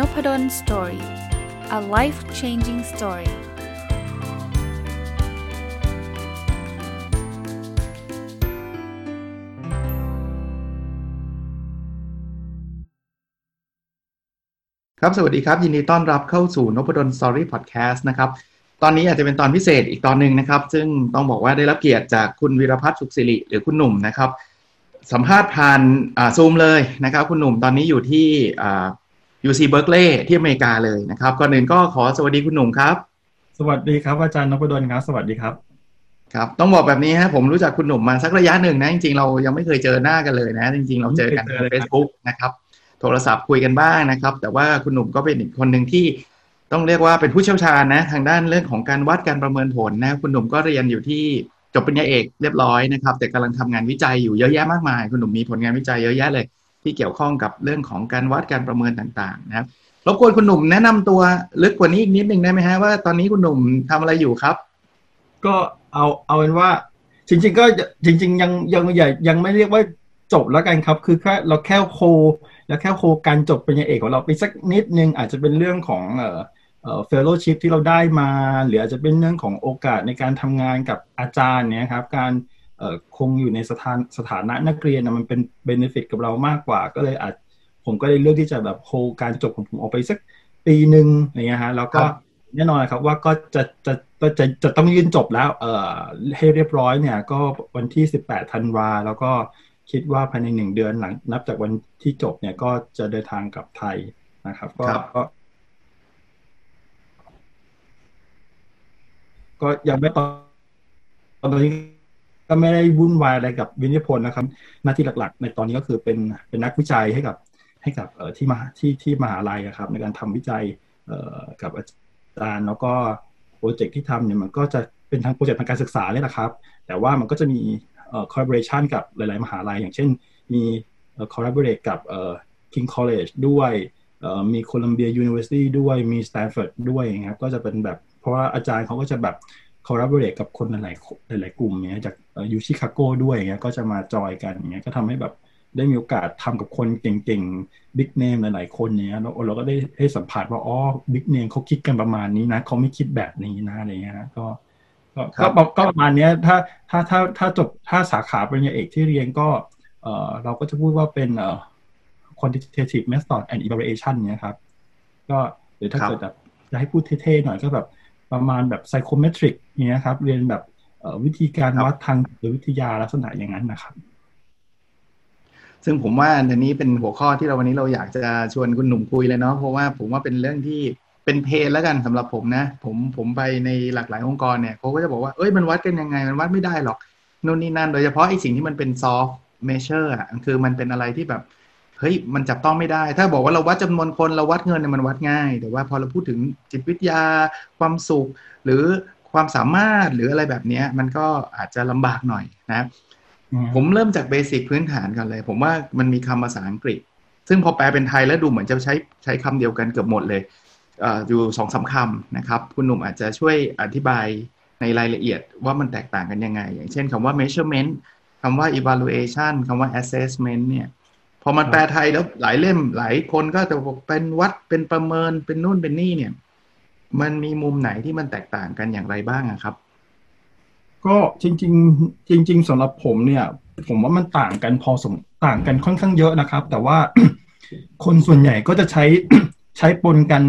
Nopadol Story a life changing story สวัสดีครับ ยินดีต้อนรับเข้าสู่นพดล Story Podcast นะครับ ตอนนี้อาจจะเป็นตอนพิเศษอีกตอนหนึ่งนะครับ ซึ่งต้องบอกว่าได้รับเกียรติจากคุณวิรพัฒน์สุขศิริหรือคุณหนุ่มนะครับ สัมภาษณ์ผ่านซูมเลยนะครับ คุณหนุ่มตอนนี้อยู่ที่ UC Berkeley ที่อเมริกาเลยนะครับก่อนอื่นก็ขอสวัสดีคุณหนุ่มครับ สวัสดีครับอาจารย์นพดลครับ สวัสดีครับครับต้องบอกแบบนี้ฮะผมรู้จักคุณหนุ่มมาสักระยะหนึ่งนะ จริงๆเรายังไม่เคยเจอหน้ากันเลยนะ จริง ๆ เราเจอกันใน Facebook นะครับโทรศัพท์คุยกันบ้างนะครับ แต่ว่าคุณหนุ่มก็เป็นอีกคนหนึ่งที่ต้องเรียกว่าเป็นผู้เชี่ยวชาญนะ ทางด้านเรื่องของการวัดการประเมินผลนะคุณหนุ่มก็เรียนอยู่ที่จบปริญญาเอกเรียบร้อยนะครับ แต่กำลังทำงานวิจัยอยู่เยอะแยะมากมาย คุณหนุ่มมีผลงานวิจัยเยอะแยะเลย ที่เกี่ยวข้องกับเรื่องของการวัดการประเมินต่างๆ นะครับรบกวนคุณหนุ่มแนะนำตัวลึกกว่านี้อีกนิดหนึ่งได้ไหมฮะว่าตอนนี้คุณหนุ่มทำอะไรอยู่ครับ ก็เอาเอาเป็นว่า จริง ๆ ก็จริง ๆ ยังยังใหญ่ยังไม่เรียกว่าจบแล้วกันครับ คือแค่เราแค่โค แล้วแค่โคการจบปริญญาเอกของเราไปสักนิดนึงอาจจะเป็นเรื่องของเอ่อเอ่อเฟลโลชิพที่เราได้มา หรืออาจจะเป็นเรื่องของโอกาสในการทำงานกับอาจารย์เนี่ยครับ การ คงอยู่ในสถานสถานะนักเรียนมันเป็นเบนฟิตกับเรามากกว่า ก็เลยอาจผมก็เลยเลือกที่จะแบบโฮการจบของผมออกไปสักปีหนึ่งอย่างเงี้ยฮะแล้วก็แน่นอนครับว่าก็จะจะจะจะต้องยื่นจบแล้วเอ่อให้เรียบร้อยเนี่ย ก็วันที่ 18ธันวาแล้วก็คิดว่าภายในหนึ่งเดือนหลัง นับจากวันที่จบเนี่ยก็จะเดินทางกลับไทยนะครับ ก็ก็ยังไม่ตอนนี้ ก็ไม่ได้วุ่นวายอะไรกับวินิพนธ์นะครับ หน้าที่หลักๆ ในตอนนี้ก็คือเป็นเป็นนักวิจัยให้กับให้กับที่มาที่ที่มหาลัยครับ ในการทำวิจัยกับอาจารย์แล้วก็โปรเจกต์ที่ทำเนี่ยมันก็จะเป็นทางโปรเจกต์ทางการศึกษาเนี่ยแหละครับ แต่ว่ามันก็จะมี collaboration กับหลาย ๆ มหาลัย อย่างเช่น มี collaborate กับ King College ด้วยมี Columbia University ด้วยมี Stanford ด้วยครับก็จะเป็นแบบเพราะว่าอาจารย์เขาก็จะแบบ collaborate กับคนหลายๆหลายๆกลุ่มเนี้ยจากยูชิคาโกด้วยเงี้ยก็จะมาจอยกันเงี้ยก็ทำให้แบบได้มีโอกาสทำกับคนเก่งๆบิ๊กเนมหลายๆคนเนี้ยเราเราก็ได้ให้สัมผัสว่าอ๋อบิ๊กเนมเขาคิดกันประมาณนี้นะเขาไม่คิดแบบนี้นะอะไรเงี้ยนะก็ก็ก็ประมาณนี้ถ้าถ้าถ้าถ้าจบถ้าสาขาปริญญาเอกที่เรียนก็เออเราก็จะพูดว่าเป็นเอ่อ quantitative method and evaluation เนี่ยครับ ก็หรือถ้าเกิดแบบจะให้พูดเท่ๆหน่อยก็แบบ ประมาณแบบ psychometric เนี่ยครับ เรียนแบบวิธีการวัดทางหรือวิทยาลักษณะอย่างนั้นนะครับ ซึ่งผมว่าอันนี้เป็นหัวข้อที่เราวันนี้เราอยากจะชวนคุณหนุ่มคุยเลยเนาะเพราะว่าผมว่าเป็นเรื่องที่เป็น pain แล้วกันสำหรับผมนะ ผมผมไปในหลากหลายองค์กรเนี่ยเขาก็จะบอกว่าเอ้ยมันวัดกันยังไง มันวัดไม่ได้หรอกนู่นนี่นั่น โดยเฉพาะไอ้สิ่งที่มันเป็น soft measure อะคือมันเป็นอะไรที่แบบ เฮ้ยมันจับต้องไม่ได้ ถ้าบอกว่าเราวัดจำนวนคนเราวัดเงินเนี่ยมันวัดง่าย แต่ว่าพอเราพูดถึงจิตวิทยา ความสุข หรือความสามารถหรืออะไรแบบนี้มันก็อาจจะลำบากหน่อยนะผมเริ่มจาก basic พื้นฐานกันเลย ผมว่ามันมีคำภาษาอังกฤษ ซึ่งพอแปลเป็นไทยแล้วดูเหมือนจะใช้ใช้คำเดียวกันเกือบหมดเลยอยู่สองสาคำนะครับ คุณหนุ่มอาจจะช่วยอธิบายในรายละเอียดว่ามันแตกต่างกันยังไง อย่างเช่นคำว่า measurement คำว่า evaluation คำว่า assessment เนี่ย พอมันแปลไทยแล้วหลายเล่มหลายคนก็จะบอกเป็นวัดเป็นประเมินเป็นนู่นเป็นนี่เนี่ย มันมีมุมไหนที่มันแตกต่างกันอย่างไรบ้างครับ ก็จริง ๆ จริง ๆสำหรับผมเนี่ย ผมว่ามันต่างกันพอสมต่างกันค่อนข้างเยอะนะครับ แต่ว่าคนส่วนใหญ่ก็จะใช้ใช้ปนกัน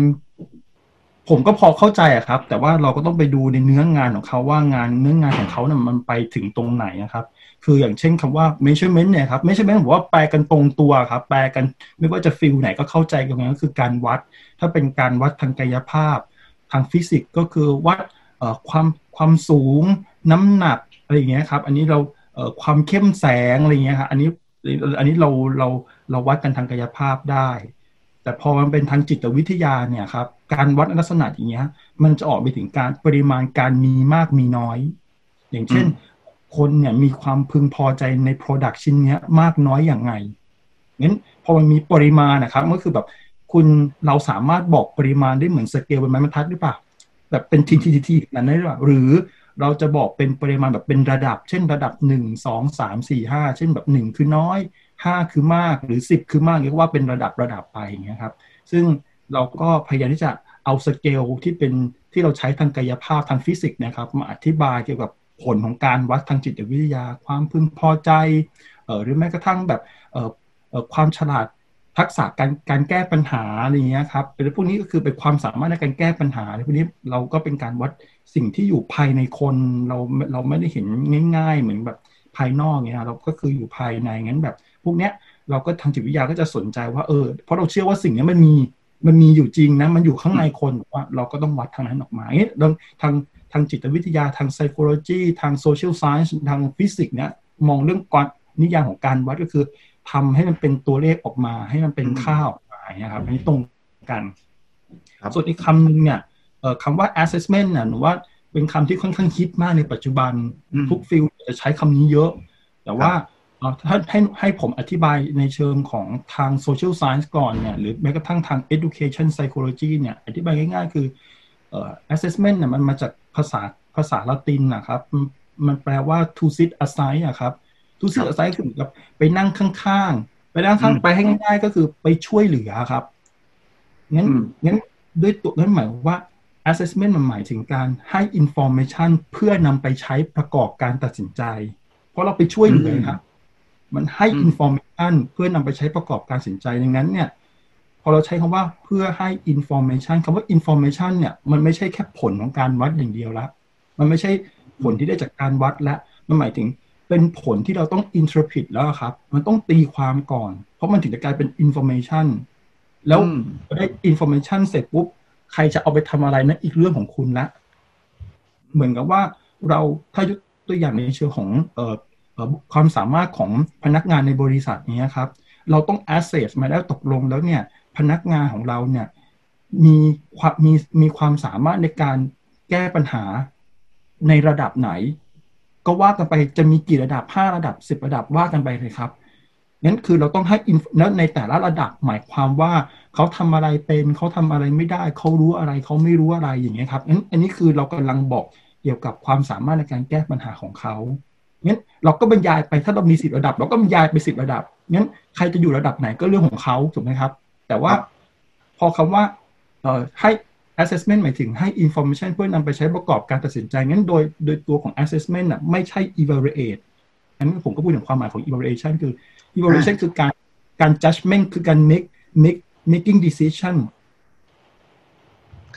ผมก็พอเข้าใจอะครับ แต่ว่าเราก็ต้องไปดูในเนื้องานของเขาว่างานเนื้องานของเขาเนี่ยมันไปถึงตรงไหนนะครับ คืออย่างเช่นคำว่า measurement เนี่ยครับ measurement ผมว่าแปลกันตรงตัวครับ แปลกันไม่ว่าจะฟิลไหนก็เข้าใจกันก็คือการวัด ถ้าเป็นการวัดทางกายภาพ ทางฟิสิกส์ก็คือวัดความความสูงน้ำหนักอะไรอย่างเงี้ยครับอันนี้เราเความเข้มแสงอะไรเงี้ยครับอันนี้อันนี้เราเราเราวัดกันทางกายภาพได้ แต่พอมันเป็นทางจิตวิทยาเนี่ยครับการวัดลักษณะอย่างเงี้ย มันจะออกไปถึงการปริมาณการมีมากมีน้อย อย่างเช่น คนเนี่ยมีความพึงพอใจใน Product ชิ้นนี้มากน้อยอย่างไงงั้นพอมันมีปริมาณนะครับก็คือแบบคุณเราสามารถบอกปริมาณได้เหมือนสเกลบนไม้บรรทัดหรือเปล่าแบบเป็นทีทีทีนั้นได้หรือเปล่าหรือเราจะบอกเป็นปริมาณแบบเป็นระดับ เช่นระดับหนึ่งสองสามสี่ห้าเช่นแบบหนึ่งคือน้อย ห้าคือมากหรือสิบคือมากเรียกว่าเป็นระดับระดับไปอย่างเงี้ยครับ ซึ่งเราก็พยายามที่จะเอาสเกลที่เป็นที่เราใช้ทางกายภาพทางฟิสิกส์นะครับ มาอธิบายเกี่ยวกับผลของการวัดทางจิตวิทยา ความพึงพอใจเออหรือแม้กระทั่งแบบเออเออความฉลาดทักษะการการแก้ปัญหาอะไรเงี้ยครับเป็นพวกนี้ก็คือเป็นความสามารถในการแก้ปัญหาในพวกนี้เราก็เป็นการวัดสิ่งที่อยู่ภายในคนเราเราไม่ได้เห็นง่าย ๆ เหมือนแบบภายนอกเงี้ยเราก็คืออยู่ภายในงั้นแบบ พวกเนี้ยเราก็ทางจิตวิทยาก็จะสนใจว่าเออเพราะเราเชื่อว่าสิ่งนี้มันมีมันมีอยู่จริงนะมันอยู่ข้างในคนว่าเราก็ต้องวัดทางนั้นออกมาเงี้ยทางทางจิตวิทยาทาง psychology ทาง social science ทางฟิสิกส์เนี่ยมองเรื่องการนิยามของการวัดก็คือทำให้มันเป็นตัวเลขออกมา ให้มันเป็นค่าออกมาเนี่ยครับอันนี้ตรงกันส่วนอีกคำหนึ่งเนี่ยคำว่า assessment น่ะหนูว่าเป็นคำที่ค่อนข้างคิดมากในปัจจุบันทุกฟิลจะใช้คำนี้เยอะ แต่ว่า ถ้าให้ให้ผมอธิบายในเชิงของทาง social science ก่อนเนี่ย หรือแม้กระทั่งทาง education psychology เนี่ย อธิบายง่ายๆ คือ assessment เนี่ยมันมาจากภาษาภาษาละตินนะครับ มันแปลว่า to sit aside อะครับ to sit aside คือกับไปนั่งข้างๆ ไปนั่งข้างไปให้ง่ายๆ ก็คือไปช่วยเหลือครับงั้นงั้นด้วยตัวนั้นหมายว่า assessment มันหมายถึงการให้ information เพื่อนำไปใช้ประกอบการตัดสินใจ เพราะเราไปช่วยเหลือครับ มันให้ information เพื่อนำไปใช้ประกอบการตัดสินใจดังนั้นเนี่ยพอเราใช้คำว่าเพื่อให้ information คำว่า information เนี่ยมันไม่ใช่แค่ผลของการวัดอย่างเดียวละมันไม่ใช่ผลที่ได้จากการวัดและมันหมายถึงเป็นผลที่เราต้อง interpret แล้วครับ มันต้องตีความก่อน เพราะมันถึงจะกลายเป็น information แล้วได้ information เสร็จปุ๊บ ใครจะเอาไปทำอะไรนะอีกเรื่องของคุณละ เหมือนกับว่าเราถ้ายกตัวอย่างในเชิงของเอ่อ ความสามารถของพนักงานในบริษัทนี้ครับ เราต้อง assess มาแล้วตกลงแล้วเนี่ยพนักงานของเราเนี่ยมีความมีมีความสามารถในการแก้ปัญหาในระดับไหน ก็ว่ากันไปจะมีกี่ระดับห้าระดับสิบระดับว่ากันไปเลยครับนั้นคือเราต้องให้แล้วในแต่ละระดับหมายความว่าเขาทำอะไรเป็นเขาทำอะไรไม่ได้ เขารู้อะไรเขาไม่รู้อะไรอย่างเงี้ยครับนั้นอันนี้คือเรากำลังบอกเกี่ยวกับความสามารถในการแก้ปัญหาของเขา งั้นเราก็บรรยายไปถ้าเรามีสิบระดับ เราก็บรรยายไปสิบระดับงั้นใครจะอยู่ระดับไหนก็เรื่องของเขาถูกไหมครับ แต่ว่าพอคำว่าเอ่อให้ assessment หมายถึงให้ information เพื่อนำไปใช้ประกอบการตัดสินใจ งั้นโดยโดยตัวของ assessment อะไม่ใช่ evaluate อันนี้ผมก็พูดถึงความหมายของ evaluation คือ evaluation คือการการ judgment คือการ make make making decision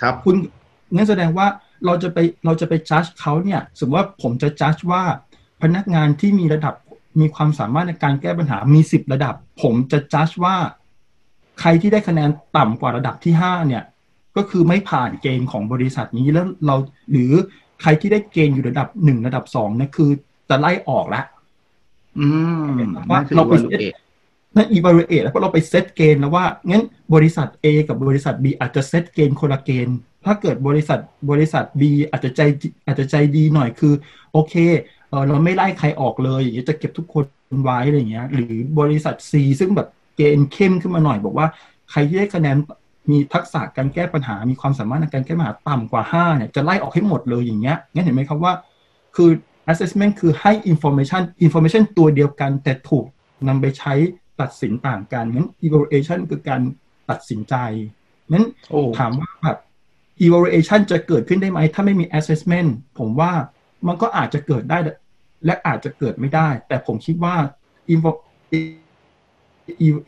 ครับคุณนั่นแสดงว่าเราจะไปเราจะไป judge เขาเนี่ย สมมติว่าผมจะ judge ว่า พนักงานที่มีระดับมีความสามารถในการแก้ปัญหามีสิบระดับ ผมจะ judge ว่า ใครที่ได้คะแนนต่ำกว่าระดับที่ห้าเนี่ย ก็คือไม่ผ่านเกณฑ์ของบริษัทนี้แล้วเราหรือใครที่ได้เกณฑ์อยู่ระดับหนึ่งระดับสองเนี่ยคือจะไล่ออกแล้วอืมว่าเราไปเซตนั่น evaluate แล้วเพราะเราไปเซตเกณฑ์แล้วว่างั้นบริษัท A กับบริษัท B อาจจะเซตเกณฑ์คนละเกณฑ์ถ้าเกิดบริษัทบริษัท B อาจจะใจอาจจะใจดีหน่อยคือ โอเคเออเราไม่ไล่ใครออกเลยอย่างจะเก็บทุกคนไว้อะไรเงี้ย หรือบริษัท C ซึ่งแบบเกณฑ์เข้มขึ้นมาหน่อย บอกว่าใครที่ได้คะแนนมีทักษะการแก้ปัญหา มีความสามารถในการแก้ปัญหาต่ำกว่า5เนี่ยจะไล่ออกให้หมดเลยอย่างเงี้ยงั้นเห็นไหมครับว่า คือ assessment คือให้ information information ตัวเดียวกัน แต่ถูกนำไปใช้ตัดสินต่างกันงั้น evaluation คือการตัดสินใจนั้นถามว่าแบบ evaluation จะเกิดขึ้นได้ไหม ถ้าไม่มี assessment ผมว่ามันก็อาจจะเกิดได้ และอาจจะเกิดไม่ได้ แต่ผมคิดว่า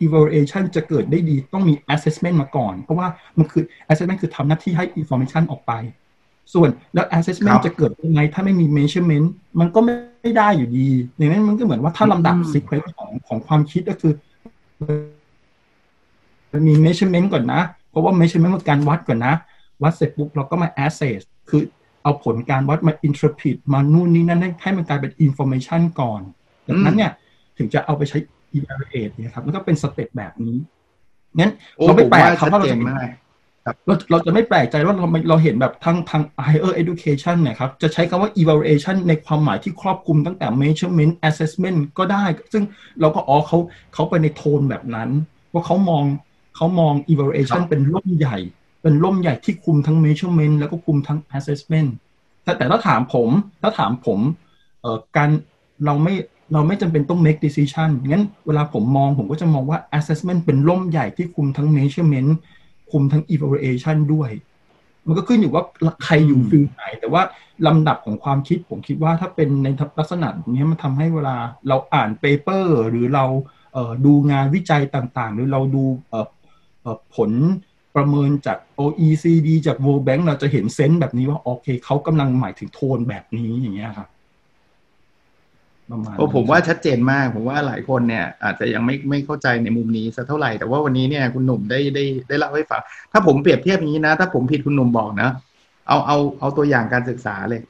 evaluation จะเกิดได้ดีต้องมี assessment มาก่อน เพราะว่ามันคือ assessment คือทำหน้าที่ให้ information ออกไป ส่วนแล้ว assessment จะเกิดยังไง ถ้าไม่มี measurement มันก็ไม่ได้อยู่ดีอย่างนั้นมันก็เหมือนว่าถ้าลำดับ sequence ของของความคิดก็คือมันมี measurement ก่อนนะ เพราะว่า measurement คือการวัดก่อนนะ วัดเสร็จปุ๊บเราก็มา assess คือ เอาผลการวัดมา interpret มานู่นนี่นั่นให้มันกลายเป็น information ก่อนจากนั้นเนี่ยถึงจะเอาไปใช้ evaluate เนี่ยครับแล้วก็เป็นสเต็ปแบบนี้งั้นเราไม่แปลกคำว่าเราจะเราเราจะไม่แปลกใจว่าเราเราเห็นแบบทั้งทาง higher education เนี่ยครับ จะใช้คำว่า evaluation ในความหมายที่ครอบคลุมตั้งแต่ measurement assessment ก็ได้ ซึ่งเราก็อ๋อเขาเขาไปในโทนแบบนั้น ว่าเขามองเขามอง evaluation เป็นร่มใหญ่ เป็นร่มใหญ่ที่คุมทั้ง measurement แล้วก็คุมทั้ง assessment แต่แต่ถ้าถามผม ถ้าถามผมเอ่อการเราไม่เราไม่จำเป็นต้อง make decision งั้นเวลาผมมองผมก็จะมองว่า assessment เป็นร่มใหญ่ที่คุมทั้ง measurement คุมทั้ง evaluation ด้วยมันก็ขึ้นอยู่ว่าใครอยู่ฟิลไหน แต่ว่าลำดับของความคิดผมคิดว่าถ้าเป็นในลักษณะนี้มันทำให้เวลาเราอ่านเปเปอร์ หรือเราเดูงานวิจัยต่างๆ หรือเราดูผล ประเมินจาก OECD จาก World Bank เราจะเห็นเซนส์แบบนี้ว่า โอเคเขากำลังหมายถึงโทนแบบนี้อย่างเงี้ยครับประมาณโอ้ผมว่าชัดเจนมาก ผมว่าหลายคนเนี่ย อาจจะยังไม่ไม่เข้าใจในมุมนี้สักเท่าไหร่ แต่ว่าวันนี้เนี่ยคุณหนุ่มได้ได้ได้เล่าให้ฟังถ้าผมเปรียบเทียบอย่างนี้นะ ถ้าผมผิดคุณหนุ่มบอกนะเอาเอาเอาตัวอย่างการศึกษาเลย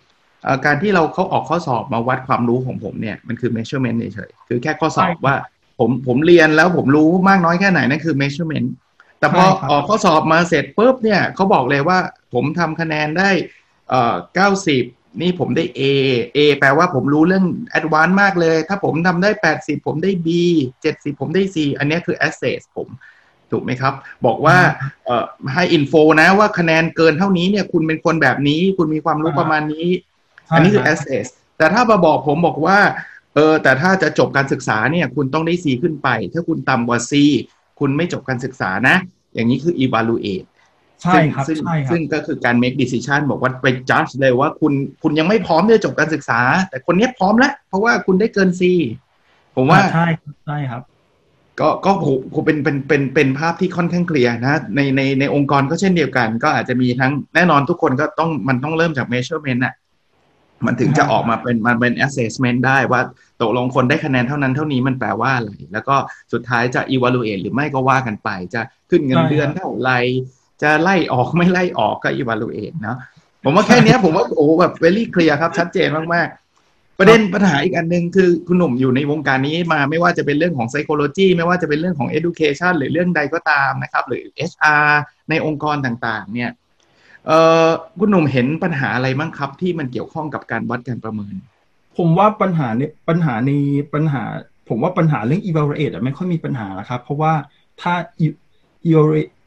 การที่เราเขาออกข้อสอบมาวัดความรู้ของผมเนี่ยมันคือ measurement เฉยๆคือแค่ข้อสอบว่า ผมผมเรียนแล้วผมรู้มากน้อยแค่ไหนนั่นคือ measurement แต่พอออกข้อสอบมาเสร็จปุ๊บเนี่ยเขาบอกเลยว่าผมทำคะแนนได้เอ่อเก้าสิบนี่ผมได้ A A แปลว่าผมรู้เรื่อง advance มากเลย ถ้าผมทำได้ 80 ผมได้ B 70 ผมได้ C อันนี้คือ assess ผมถูกไหมครับ บอกว่าเอ่อให้อินโฟนะว่าคะแนนเกินเท่านี้เนี่ยคุณเป็นคนแบบนี้ คุณมีความรู้ประมาณนี้ อันนี้คือ assess แต่ถ้ามาบอกผมบอกว่าเออแต่ถ้าจะจบการศึกษาเนี่ย คุณต้องได้ C ขึ้นไป ถ้าคุณต่ำกว่า C คุณไม่จบการศึกษานะ อย่างนี้คือ evaluate ใช่ครับซึ่งใช่ครับซึ่งก็คือการ make decision บอกว่าไป judge เลยว่าคุณคุณยังไม่พร้อมที่จะจบการศึกษา แต่คนนี้พร้อมแล้ว เพราะว่าคุณได้เกิน C ผมว่าใช่ใช่ครับ ก็ก็ผมเป็นเป็นเป็นเป็นภาพที่ค่อนข้างเคลียร์นะ ในในในองค์กรก็เช่นเดียวกัน ก็อาจจะมีทั้งแน่นอนทุกคนก็ต้องมันต้องเริ่มจาก measurement อะ มันถึงจะออกมาเป็นมันเป็น assessment ได้ว่าตกลงคนได้คะแนนเท่านั้นเท่านี้มันแปลว่าอะไร แล้วก็สุดท้ายจะ evaluate หรือไม่ก็ว่ากันไป จะขึ้นเงินเดือนเท่าไร จะไล่ออกไม่ไล่ออกก็ evaluate เนาะผมว่าแค่นี้ผมว่าโอ้แบบ very clear ครับ ชัดเจนมากๆ ประเด็นปัญหาอีกอันหนึ่งคือคุณหนุ่มอยู่ในวงการนี้มาไม่ว่าจะเป็นเรื่องของ psychology ไม่ว่าจะเป็นเรื่องของ education หรือเรื่องใดก็ตามนะครับ หรือ HR ในองค์กรต่างๆ เนี่ยเอ่อ คุณหนุ่มเห็นปัญหาอะไรบ้างครับ ที่มันเกี่ยวข้องกับการวัดการประเมิน ผมว่าปัญหาในปัญหาในปัญหา ผมว่าปัญหาเรื่อง evaluate ไม่ค่อยมีปัญหาครับ เพราะว่าถ้า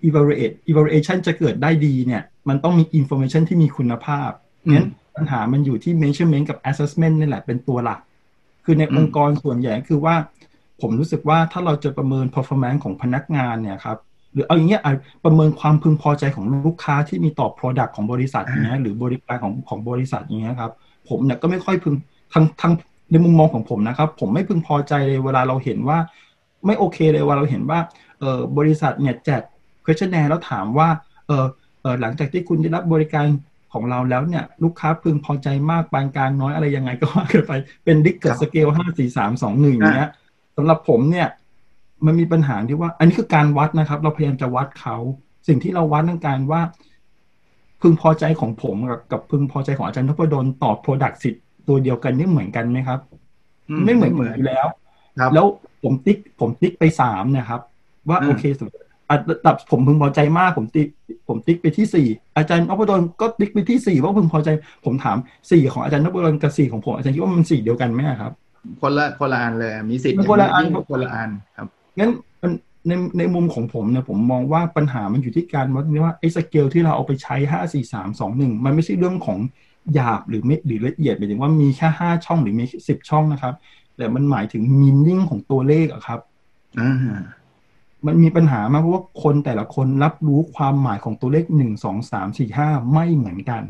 evaluate evaluation จะเกิดได้ดีเนี่ย มันต้องมี information ที่มีคุณภาพงั้นปัญหามันอยู่ที่ measurement กับ assessment นี่แหละเป็นตัวหลัก คือในองค์กรส่วนใหญ่คือว่า ผมรู้สึกว่าถ้าเราจะประเมิน performance ของพนักงานเนี่ยครับ หรือเอาอย่างเงี้ยประเมินความพึงพอใจของลูกค้าที่มีต่อ product ของบริษัทอย่างเงี้ยหรือบริการของของบริษัทอย่างเงี้ยครับ ผมเนี่ยก็ไม่ค่อยพึงทั้งทั้งในมุมมองของผมนะครับ ผมไม่พึงพอใจเลยเวลาเราเห็นว่า ไม่โอเคเลยเวลาเราเห็นว่าเออบริษัทเนี่ยแจก questionnaire แล้วถามว่าเออเออหลังจากที่คุณได้รับบริการของเราแล้วเนี่ย ลูกค้าพึงพอใจมากปานกลางน้อยอะไรยังไงก็ว่ากันไปเป็น Likert scale ห้าสี่สามสองหนึ่งอย่างเงี้ยสำหรับผมเนี่ย มันมีปัญหาที่ว่า อันนี้คือการวัดนะครับ เราพยายามจะวัดเขา สิ่งที่เราวัดต้องการว่า พึงพอใจของผมกับกับพึงพอใจของอาจารย์นพดลต่อ product ตัวเดียวกันนี่เหมือนกันไหมครับ ไม่เหมือนเหมือนอยู่แล้วแล้วผมติ๊กผมติ๊กไปสามนะครับ ว่าโอเคสุดอับผมพึงพอใจมากผมติ๊กผมติ๊กไปที่สี่อาจารย์นพดลก็ติ๊กไปที่สี่ว่าพึงพอใจผมถามสี่ของอาจารย์นพดลกับสี่ของผมอาจารย์คิดว่ามันสี่เดียวกันไหมครับ คนละคนละอันเลยมีสิทธิ์คนละอันคนละอันครับ งั้นในในมุมของผมเนี่ยผมมองว่าปัญหามันอยู่ที่การวัดว่าไอ้สเกลที่เราเอาไปใช้ห้าสี่สามสองหนึ่งมันไม่ใช่เรื่องของหยาบหรือไม่หรือละเอียดหมายถึงว่ามีแค่ห้าช่องหรือมีสิบช่องนะครับ แต่มันหมายถึงมินนิ่งของตัวเลขอะครับมันมีปัญหามากเพราะว่าคนแต่ละคนรับรู้ความหมายของตัวเลขหนึ่งสองสามสี่ห้าไม่เหมือนกัน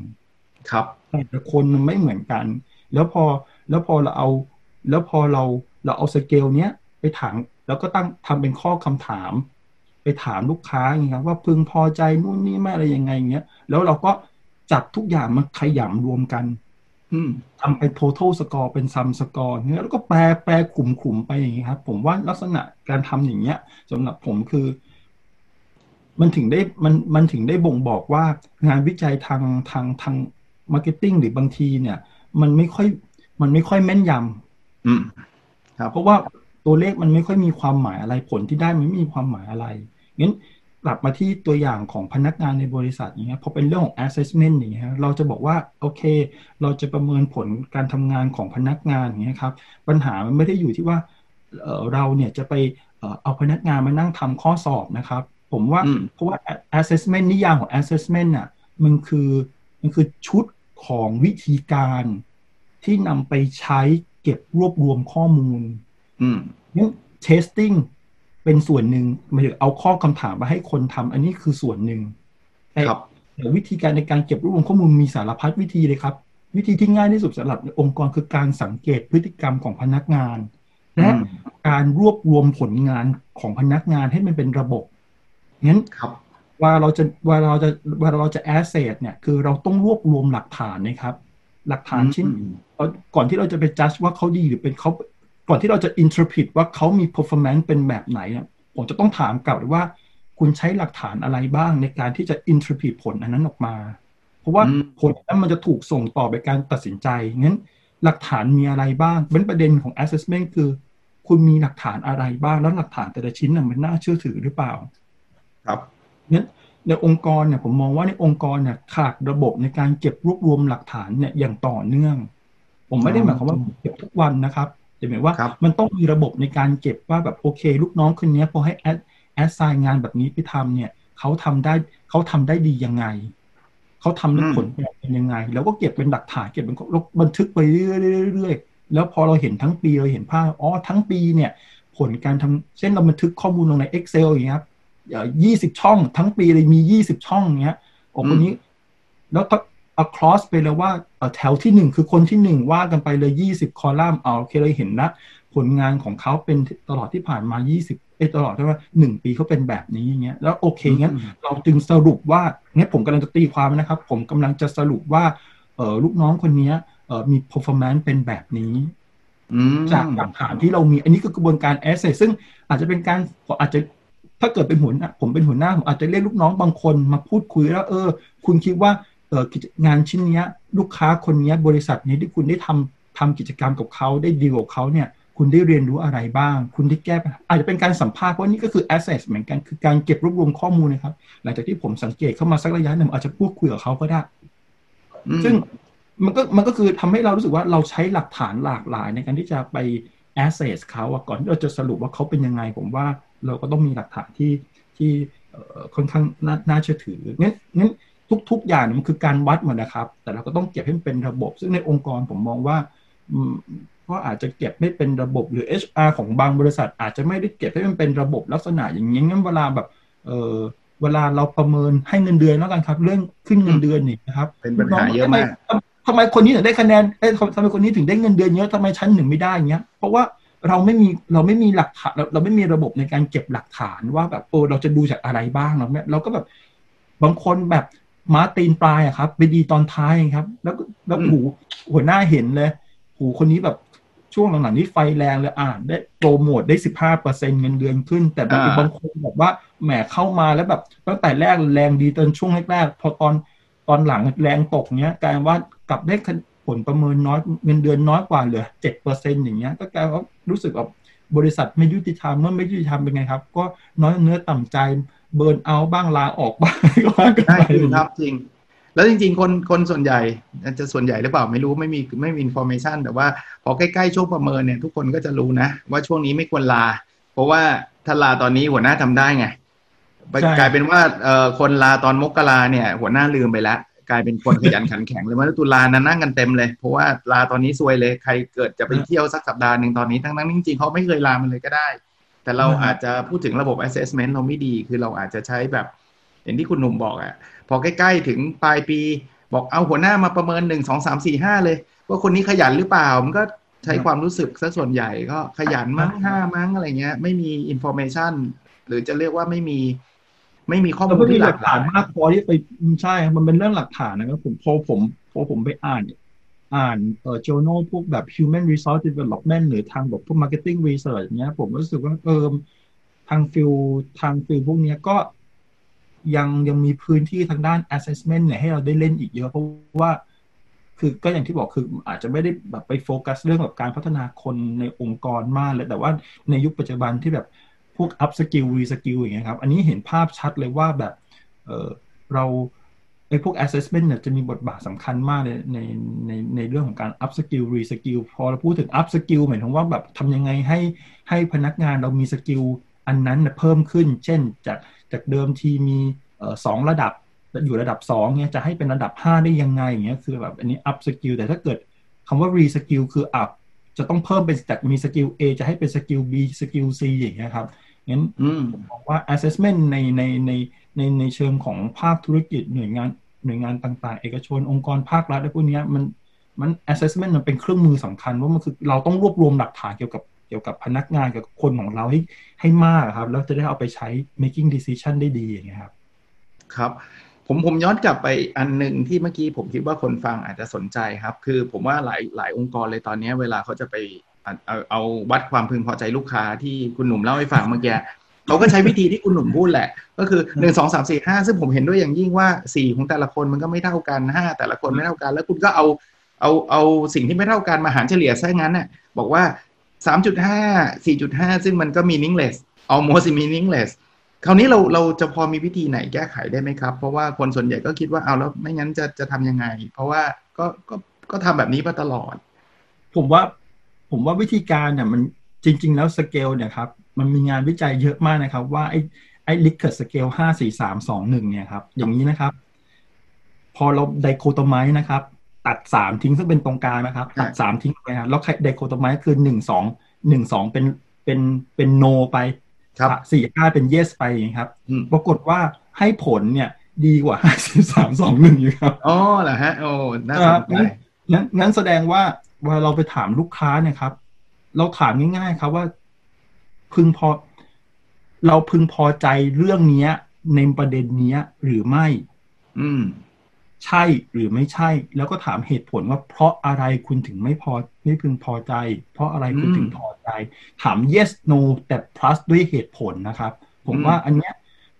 ครับ แต่ละคนมันไม่เหมือนกัน แล้วพอแล้วพอเราเอา แล้วพอเราเราเอาสเกลเนี้ยไปถาม แล้วก็ตั้งทำเป็นข้อคำถาม ไปถามลูกค้าอย่างเงี้ยว่าพึงพอใจนู่นนี่ไม่อะไรยังไงเงี้ย แล้วเราก็จับทุกอย่างมาขยำรวมกันทำเป็น total score เป็น sum score เงี้ยแล้วก็แปลแปลกลุ่มกลุ่มไปอย่างเงี้ยครับ ผมว่าลักษณะการทำอย่างเงี้ยสำหรับผมคือ มันถึงได้มันมันถึงได้บ่งบอกว่างานวิจัยทางทางทาง marketing หรือบางทีเนี่ย มันไม่ค่อย มันไม่ค่อยแม่นยำเพราะว่า ตัวเลขมันไม่ค่อยมีความหมายอะไรผลที่ได้มันไม่มีความหมายอะไรงั้นกลับมาที่ตัวอย่างของพนักงานในบริษัทอย่างเงี้ยพอเป็นเรื่องของ assessment อย่างเงี้ยเราจะบอกว่าโอเค เราจะประเมินผลการทำงานของพนักงานอย่างเงี้ยครับปัญหามันไม่ได้อยู่ที่ว่าเราเนี่ยจะไปเอาพนักงานมานั่งทำข้อสอบนะครับ ผมว่าเพราะว่า assessment นิยามของ assessment อะมันคือมันคือชุดของวิธีการที่นำไปใช้เก็บรวบรวมข้อมูล อืม testing เป็นส่วนหนึ่งหมายถึงเอาข้อคำถามมาให้คนทำอันนี้คือส่วนหนึ่งแต่วิธีการในการเก็บรวบรวมข้อมูลมีสารพัดวิธีเลยครับ วิธีที่ง่ายที่สุดสำหรับองค์กรคือการสังเกตพฤติกรรมของพนักงาน และการรวบรวมผลงานของพนักงานให้มันเป็นระบบงั้นว่าเราจะว่าเราจะว่าเราจะ assess เนี่ยคือเราต้องรวบรวมหลักฐานนะครับ หลักฐานชิ้นก่อนที่เราจะไปจัดว่าเขาดีหรือเป็นเขา ก่อนที่เราจะอินทรพิตว่าเขามี performance เป็นแบบไหนผมจะต้องถามกลับว่า คุณใช้หลักฐานอะไรบ้างในการที่จะอินทรพิตผลอันนั้นออกมา เพราะว่าผลนั้นมันจะถูกส่งต่อไปการตัดสินใจงั้นหลักฐานมีอะไรบ้างเป็นประเด็นของ assessment คือ คุณมีหลักฐานอะไรบ้าง แล้วหลักฐานแต่ละชิ้นน่ะมันน่าเชื่อถือหรือเปล่า ครับงั้นในองค์กรเนี่ยผมมองว่าในองค์กรเนี่ยขาดระบบในการเก็บรวบรวมหลักฐานเนี่ยอย่างต่อเนื่อง ผมไม่ได้หมายความว่าเก็บทุกวันนะครับ แต่หมายว่ามันต้องมีระบบในการเก็บว่าแบบโอเค ลูกน้องคนนี้พอให้แอดแอดไซน์งานแบบนี้ไปทำเนี่ยเขาทำได้เขาทำได้ดียังไงเขาทำได้ผลเป็นยังไง แล้วก็เก็บเป็นหลักฐานเก็บเป็นบันทึกไปเรื่อยๆแล้วพอเราเห็นทั้งปีเราเห็นภาพอ๋อทั้งปีเนี่ย ผลการทำเช่นเราบันทึกข้อมูลลงใน Excel อย่างเงี้ยครับยี่สิบช่อง ทั้งปีเลยมียี่สิบช่องเงี้ยโอ้คนนี้ แล้วก็ across ไปเลยว่าแถวที่หนึ่งคือคนที่หนึ่งว่ากันไปเลยยี่สิบคอลัมน์เอาโอเคเราเห็นนะผลงานของเขาเป็นตลอดที่ผ่านมายี่สิบเอตลอดใช่ไหมหนึ่งปีเขาเป็นแบบนี้อย่างเงี้ยแล้วโอเคงั้นเราจึงสรุปว่าเนี่ยผมกำลังจะตีความนะครับ ผมกำลังจะสรุปว่าเออลูกน้องคนนี้เออมี performance เป็นแบบนี้จากหลักฐานที่เรามี อันนี้คือกระบวนการ assess ซึ่งอาจจะเป็นการอาจจะถ้าเกิดเป็นหัวหน้าผมเป็นหัวหน้าผมอาจจะเรียกลูกน้องบางคนมาพูดคุยแล้ว เออ คุณคิดว่าเออ งานชิ้นนี้ลูกค้าคนนี้บริษัทนี้ที่คุณได้ทำทำกิจกรรมกับเขาได้ดีลกับเขาเนี่ยคุณได้เรียนรู้อะไรบ้าง คุณได้แก้อาจจะเป็นการสัมภาษณ์เพราะนี่ก็คือ assess เหมือนกันคือการเก็บรวบรวมข้อมูลนะครับ หลังจากที่ผมสังเกตเข้ามาสักระยะหนึ่งอาจจะพูดคุยกับเขาก็ได้ ซึ่งมันก็มันก็คือทำให้เรารู้สึกว่าเราใช้หลักฐานหลากหลาย ในการที่จะไป assess เขาก่อนที่เราจะสรุปว่าเขาเป็นยังไง ผมว่าเราก็ต้องมีหลักฐานที่ที่ค่อนข้างน่าเชื่อถืองั้นงั้น ทุก ๆ อย่างมันคือการวัดหมดนะครับ แต่เราก็ต้องเก็บให้มันเป็นระบบ ซึ่งในองค์กรผมมองว่าก็อาจจะเก็บไม่เป็นระบบหรือ HR ของบางบริษัท อาจจะไม่ได้เก็บให้มันเป็นระบบลักษณะอย่างนี้งั้นเวลาแบบ เออเวลาเราประเมินให้เงินเดือนแล้วกันครับ เรื่องขึ้นเงินเดือนนี่นะครับ เป็นปัญหาเยอะมากทำไมคนนี้ถึงได้คะแนนเอ้ทำไมคนนี้ถึงได้เงินเดือนเยอะทำไมชั้นหนึ่งไม่ได้เงี้ย เพราะว่าเราไม่มีเราไม่มีหลักฐานเราไม่มีระบบในการเก็บหลักฐานว่าแบบโอ้เราจะดูจากอะไรบ้างเนาะเราก็แบบบางคนแบบ มาตีนปลายอะครับไปดีตอนท้ายครับ แล้วแล้วหูหัวหน้าเห็นเลยหูคนนี้แบบช่วงหลังๆนี้ไฟแรงเลยอ่านได้โปรโมทได้สิบห้าเปอร์เซ็นเงินเดือนขึ้น แต่บางบางคนแบบว่าแหมเข้ามาแล้วแบบตั้งแต่แรกแรงดีตอนช่วงแรกๆพอตอนตอนหลังแรงตกเนี้ยกลายว่ากลับได้ผลประเมินน้อยเงินเดือนน้อยกว่าเหลือเจ็ดเปอร์เซ็นต์อย่างเงี้ยก็กลายว่ารู้สึกแบบบริษัทไม่ยุติธรรมเมื่อไม่ยุติธรรมเป็นไงครับ ก็น้อยเนื้อต่ำใจ burn out บ้างลาออกบ้างก็ว่ากันไปครับจริง แล้วจริง ๆ คนคนส่วนใหญ่จะส่วนใหญ่หรือเปล่าไม่รู้ไม่มีไม่มี information แต่ว่าพอใกล้ๆช่วงประเมินเนี่ยทุกคนก็จะรู้นะ ว่าช่วงนี้ไม่ควรลา เพราะว่าถ้าลาตอนนี้หัวหน้าจำได้ไงกลายเป็นว่าเอ่อคนลาตอนมกราเนี่ย หัวหน้าลืมไปแล้ว กลายเป็นคนขยันขันแข็งเลยมาตุลานั่งกันเต็มเลย เพราะว่าลาตอนนี้ซวยเลยใครเกิดจะไปเที่ยวสักสัปดาห์หนึ่งตอนนี้ทั้งนั้นจริงๆเขาไม่เคยลามันเลยก็ได้ แต่เราอาจจะพูดถึงระบบ assessment เราไม่ดี คือเราอาจจะใช้แบบ อย่างที่คุณหนุ่มบอกอะพอใกล้ๆถึงปลายปีบอกเอาหัวหน้ามาประเมินหนึ่งสองสามสี่ห้าเลย ว่าคนนี้ขยันหรือเปล่า มันก็ใช้ความรู้สึกซะส่วนใหญ่ก็ขยันมั้งห้ามั้งอะไรเงี้ย ไม่มี informationหรือจะเรียกว่าไม่มี ไม่มีข้อมูลที่หลักฐานมากพอที่ไปใช่ มันเป็นเรื่องหลักฐานนะครับผมพอผมพอผมไปอ่าน อ่านเอ่อ journal พวกแบบ human resource development หรือทางแบบพวก marketing research อย่างเงี้ย ผมรู้สึกว่าเออทางฟิลทางฟิลพวกเนี้ยก็ยังยังมีพื้นที่ทางด้าน assessment เนี่ยให้เราได้เล่นอีกเยอะเพราะว่า คือก็อย่างที่บอกคืออาจจะไม่ได้แบบไปโฟกัสเรื่องแบบการพัฒนาคนในองค์กรมากเลยแต่ว่าในยุคปัจจุบันที่แบบพวก up skill re skill อย่างเงี้ยครับ อันนี้เห็นภาพชัดเลยว่าแบบ เออเรา ไอ้พวก assessment เนี่ยจะมีบทบาทสำคัญมากในในในในเรื่องของการ up skill re skill พอเราพูดถึง up skill หมายถึงว่าแบบทำยังไงให้ให้พนักงานเรามีสกิลอันนั้นเพิ่มขึ้น เช่นจากจากเดิมทีมีสองระดับอยู่ระดับ2เนี่ยจะให้เป็นระดับ 5 ได้ยังไงอย่างเงี้ยคือแบบอันนี้ up skill แต่ถ้าเกิดคำว่า re skill คือ up จะต้องเพิ่มเป็นจากมีสกิล A จะให้เป็น skill B skill C อย่างเงี้ยครับงั้นผมมองว่า assessment ในในใน ในในเชิงของภาคธุรกิจหน่วยงานหน่วยงานต่างๆ เอกชน องค์กรภาครัฐและพวกนี้มันมัน assessment มันเป็นเครื่องมือสำคัญว่ามันคือเราต้องรวบรวมหลักฐานเกี่ยวกับเกี่ยวกับพนักงานกับคนของเราให้ให้มากครับ แล้วจะได้เอาไปใช้ making decision ได้ดีอย่างเงี้ยครับ ครับผมผมย้อนกลับไปอันหนึ่งที่เมื่อกี้ผมคิดว่าคนฟังอาจจะสนใจครับ คือผมว่าหลายหลายองค์กรเลยตอนนี้เวลาเขาจะไปเอาเอาวัดความพึงพอใจลูกค้าที่คุณหนุ่มเล่าให้ฟังเมื่อกี้ เขาก็ใช้วิธีที่คุณหนุ่มพูดแหละ ก็คือหนึ่งสองสามสี่ห้าซึ่งผมเห็นด้วยอย่างยิ่งว่าสี่ของแต่ละคนมันก็ไม่เท่ากันห้าแต่ละคนไม่เท่ากัน แล้วคุณก็เอาเอาเอาสิ่งที่ไม่เท่ากันมาหารเฉลี่ยซะงั้นน่ะบอกว่าสามจุดห้าสี่จุดห้าซึ่งมันก็ meaningless almost meaningless คราวนี้เราเราจะพอมีวิธีไหนแก้ไขได้ไหมครับ เพราะว่าคนส่วนใหญ่ก็คิดว่าเอาแล้วไม่งั้นจะจะทำยังไง เพราะว่าก็ก็ก็ทำแบบนี้มาตลอด ผมว่าผมว่าวิธีการเนี่ยมันจริง ๆ แล้วสเกลเนี่ยครับ มันมีงานวิจัยเยอะมากนะครับ ว่าไอ้ไอ้ Likert scale ห้าสี่สามสองหนึ่งเนี่ยครับ อย่างนี้นะครับ พอเรา dichotomize นะครับ ตัดสามทิ้งซึ่งเป็นตรงกลางนะครับ ตัดสามทิ้งไปครับแล้ว dichotomize คือหนึ่งสองหนึ่งสองเป็นเป็นเป็นโนไปสี่ห้าเป็นเยสไปอย่างครับปรากฏว่าให้ผลเนี่ยดีกว่าห้าสิบสามสองหนึ่งอยู่ครับอ๋อเหรอฮะโอ้น่าสนใจงั้นงั้นแสดงว่าเวลาเราไปถามลูกค้าเนี่ยครับ เราถามง่ายๆครับว่า พึงพอ เราพึงพอใจเรื่องนี้ในประเด็นนี้หรือไม่ อืม ใช่หรือไม่ใช่ แล้วก็ถามเหตุผลว่าเพราะอะไรคุณถึงไม่พอไม่พึงพอใจ เพราะอะไรคุณถึงพอใจ ถาม yes no แต่ plus ด้วยเหตุผลนะครับ ผมว่าอันเนี้ย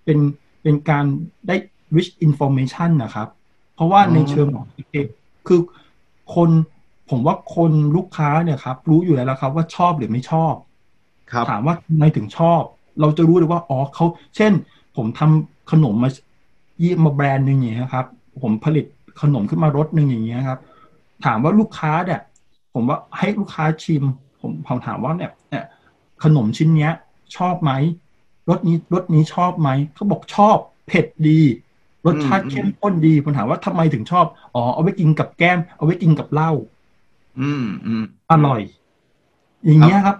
เป็นเป็นการได้ rich information นะครับ เพราะว่าในเชิงของคือคนผมว่าคนลูกค้าเนี่ยครับ รู้อยู่แล้วครับว่าชอบหรือไม่ชอบ ถามว่าทำไมถึงชอบ เราจะรู้เลยว่าอ๋อเขาเช่น ผมทำขนมมายี่มาแบรนด์หนึ่งอย่างนี้ครับ ผมผลิตขนมขึ้นมารสหนึ่งอย่างนี้ครับ ถามว่าลูกค้าเนี่ยผมว่าให้ลูกค้าชิม ผมผมถามว่าเนี่ยเนี่ยขนมชิ้นเนี้ย ชอบไหมรสนี้รสนี้ชอบไหมเขาบอกชอบเผ็ดดีรสชาติเข้มข้นดีผมถามว่าทำไมถึงชอบอ๋อเอาไว้กินกับแก้ม เอาไว้กินกับเหล้าอืมอืมอร่อย อย่างเงี้ยครับ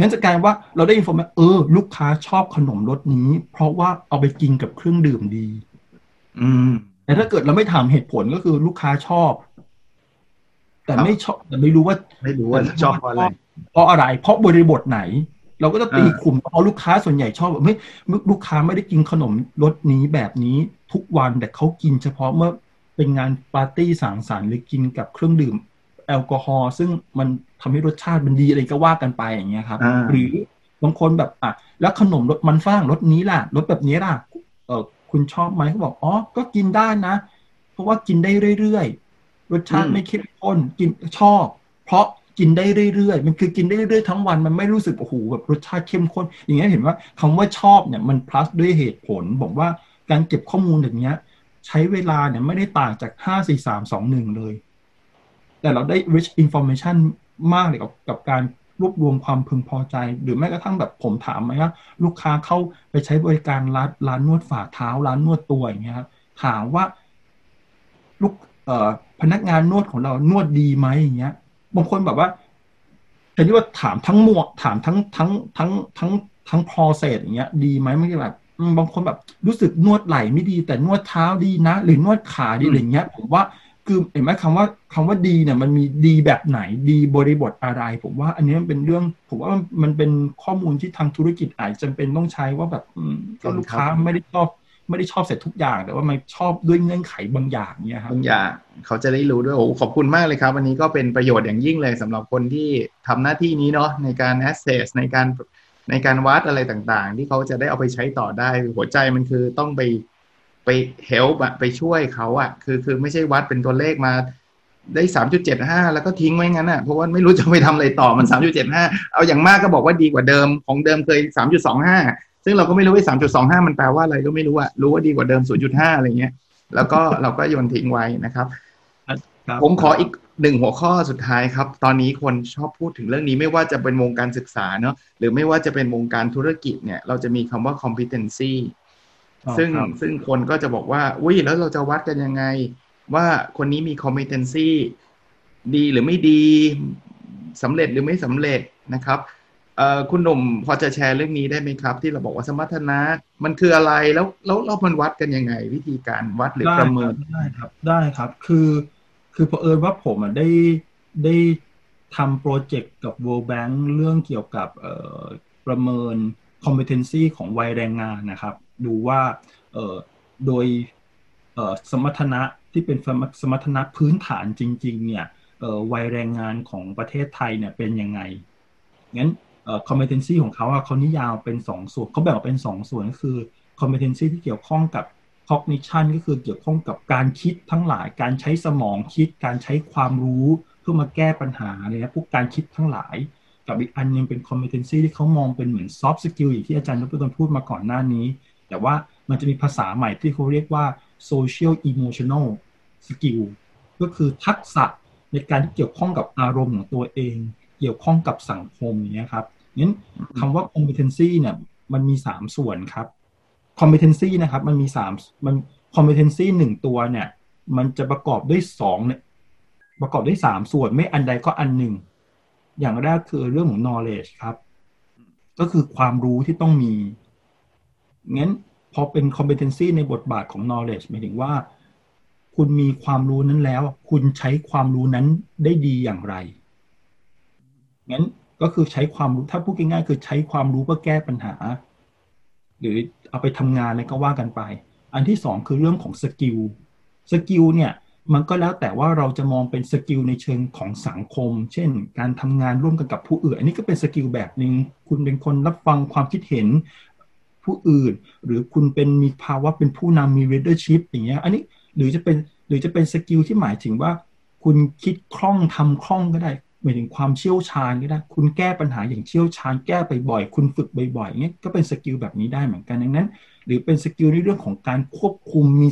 งั้นจะกลายว่าเราได้อินโฟมเออ ลูกค้าชอบขนมรสนี้ เพราะว่าเอาไปกินกับเครื่องดื่มดี อืมแต่ถ้าเกิดเราไม่ถามเหตุผลก็คือลูกค้าชอบ แต่ไม่ชอบแต่ไม่รู้ว่า ไม่รู้ว่าชอบเพราะอะไรเพราะอะไร เพราะบริบทไหน เราก็จะตีกลุ่มเพราะลูกค้าส่วนใหญ่ชอบไม่ลูกค้าไม่ได้กินขนมรสนี้แบบนี้ทุกวันแต่เขากินเฉพาะเมื่อเป็นงานปาร์ตี้สังสรรค์หรือกินกับเครื่องดื่ม แอลกอฮอล์ซึ่งมันทำให้รสชาติมันดีอะไรก็ว่ากันไปอย่างเงี้ยครับ หรือบางคนแบบอะแล้วขนมรสมันฝรั่งรสนี้ล่ะรสแบบนี้ล่ะเออคุณชอบไหมเขาบอกอ๋อก็กินได้นะ เพราะว่ากินได้เรื่อยๆรสชาติไม่เข้มข้นกินชอบ เพราะกินได้เรื่อยๆ มันคือกินได้เรื่อยๆทั้งวัน มันไม่รู้สึกโอ้โหแบบรสชาติเข้มข้น อย่างเงี้ยเห็นว่าคำว่าชอบเนี่ยมัน plus ด้วยเหตุผลบอกว่าการเก็บข้อมูลอย่างเงี้ย ใช้เวลาเนี่ยไม่ได้ต่างจากห้าสี่สามสองหนึ่งเลย แต่เราได้ rich information มากเลยกับกับการรวบรวมความพึงพอใจ หรือแม้กระทั่งแบบผมถามไหมว่าลูกค้าเข้าไปใช้บริการร้านร้านนวดฝ่าเท้าร้านนวดตัวอย่างเงี้ยครับถามว่าลูกเอพนักงานนวดของเรานวดดีไหมอย่างเงี้ยบางคนแบบว่าแต่ที่ว่าถามทั้งหมวกถามทั้งทั้งทั้งทั้งทั้งพอเศษอย่างเงี้ย ดีไหมไม่ใช่แบบบางคนแบบรู้สึกนวดไหล่ไม่ดีแต่นวดเท้าดีนะ หรือนวดขาดีอะไรเงี้ย ผมว่า คือเห็นไหมคำว่าคำว่าดีเนี่ยมันมีดีแบบไหนดีบริบทอะไร ผมว่า อันนี้มันเป็นเรื่อง ผมว่ามันเป็นข้อมูลที่ทางธุรกิจอาจจะเป็นต้องใช้ว่าแบบก็ลูกค้าไม่ได้ชอบไม่ได้ชอบเสร็จทุกอย่าง แต่ว่ามันชอบด้วยเงื่อนไขบางอย่างเนี่ยครับบางอย่างเขาจะได้รู้ด้วยโอ้ขอบคุณมากเลยครับ วันนี้ก็เป็นประโยชน์อย่างยิ่งเลยสำหรับคนที่ทำหน้าที่นี้เนาะในการ access ในการในการวัดอะไรต่างๆ ที่เขาจะได้เอาไปใช้ต่อได้หัวใจมันคือต้องไป ไปเฮลป์อะไปช่วยเขาอะคือคือไม่ใช่วัดเป็นตัวเลขมาได้สามจุดเจ็ดห้าแล้วก็ทิ้งไว้งั้นอะเพราะว่าไม่รู้จะไปทำอะไรต่อมันสามจุดเจ็ดห้าเอาอย่างมากก็บอกว่าดีกว่าเดิมของเดิมเคยสามจุดสองห้าซึ่งเราก็ไม่รู้ว่าสามจุดสองห้ามันแปลว่าอะไรก็ไม่รู้อะรู้ว่าดีกว่าเดิมศูนย์จุดห้าอะไรเงี้ย แล้วก็เราก็โยนทิ้งไว้นะครับ ผมขออีกหนึ่งหัวข้อสุดท้ายครับ ตอนนี้คนชอบพูดถึงเรื่องนี้ไม่ว่าจะเป็นวงการศึกษาเนาะหรือไม่ว่าจะเป็นวงการธุรกิจเนี่ย เราจะมีคำว่า competency ซึ่งซึ่งคนก็จะบอกว่าอุ้ยแล้วเราจะวัดกันยังไง ว่าคนนี้มี competency ดีหรือไม่ดีสำเร็จหรือไม่สำเร็จนะครับเอ่อคุณหนุ่มพอจะแชร์เรื่องนี้ได้ไหมครับ ที่เราบอกว่าสมรรถนะ มันคืออะไรแล้วแล้วเรามันวัดกันยังไง วิธีการวัดหรือประเมินได้ครับได้ครับ คือ คือเผอิญว่าผมอะได้ได้ทำโปรเจกต์กับ World Bank เรื่องเกี่ยวกับเอ่อประเมิน competency ของวัยแรงงานนะครับ ดูว่าโดยสมรรถนะที่เป็นสมรรถนะพื้นฐานจริง ๆ เนี่ยวัยแรงงานของประเทศไทยเนี่ยเป็นยังไง งั้น competency ของเขาอะเขานิยามเป็นสองส่วนเขาแบ่งออกเป็นสองส่วนก็คือ competency ที่เกี่ยวข้องกับ cognition ก็คือเกี่ยวข้องกับการคิดทั้งหลาย การใช้สมองคิด การใช้ความรู้เพื่อมาแก้ปัญหาเนี่ยพวกการคิดทั้งหลาย กับอีกอันนึงเป็น competency ที่เขามองเป็นเหมือน soft skill อย่างที่อาจารย์นพดลพูดมาก่อนหน้านี้ แต่ว่ามันจะมีภาษาใหม่ที่เขาเรียกว่า social emotional skill ก็คือทักษะในการที่เกี่ยวข้องกับอารมณ์ของตัวเอง เกี่ยวข้องกับสังคมอย่างนี้ครับงั้นคำว่า competency เนี่ยมันมีสามส่วนครับ competency นะครับมันมีสามมัน competency หนึ่งตัวเนี่ย มันจะประกอบด้วยสองเนี่ยประกอบด้วยสามส่วนไม่อันใดก็อันหนึ่ง อย่างแรกคือเรื่องของ knowledge ครับ ก็คือความรู้ที่ต้องมี งั้นพอเป็น competency ในบทบาทของ knowledge หมายถึงว่า คุณมีความรู้นั้นแล้ว คุณใช้ความรู้นั้นได้ดีอย่างไรงั้นก็คือใช้ความรู้ถ้าพูดง่ายๆคือใช้ความรู้เพื่อแก้ปัญหา หรือเอาไปทำงานอะไรก็ว่ากันไป อันที่สองคือเรื่องของ skill skill เนี่ยมันก็แล้วแต่ว่าเราจะมองเป็น skill ในเชิงของสังคม เช่น การทำงานร่วมกันกับผู้อื่น อันนี้ก็เป็น skill แบบหนึ่งคุณเป็นคนรับฟังความคิดเห็น ผู้อื่น หรือคุณเป็นมีภาวะเป็นผู้นำมี leadership อย่างเงี้ยอันนี้หรือจะเป็นหรือจะเป็น skill ที่หมายถึงว่า คุณคิดคล่องทำคล่องก็ได้หมายถึงความเชี่ยวชาญก็ได้ คุณแก้ปัญหาอย่างเชี่ยวชาญแก้ไปบ่อย คุณฝึกบ่อยๆเงี้ยก็เป็น skill แบบนี้ได้เหมือนกันดังนั้น หรือเป็น skill ในเรื่องของการควบคุมมี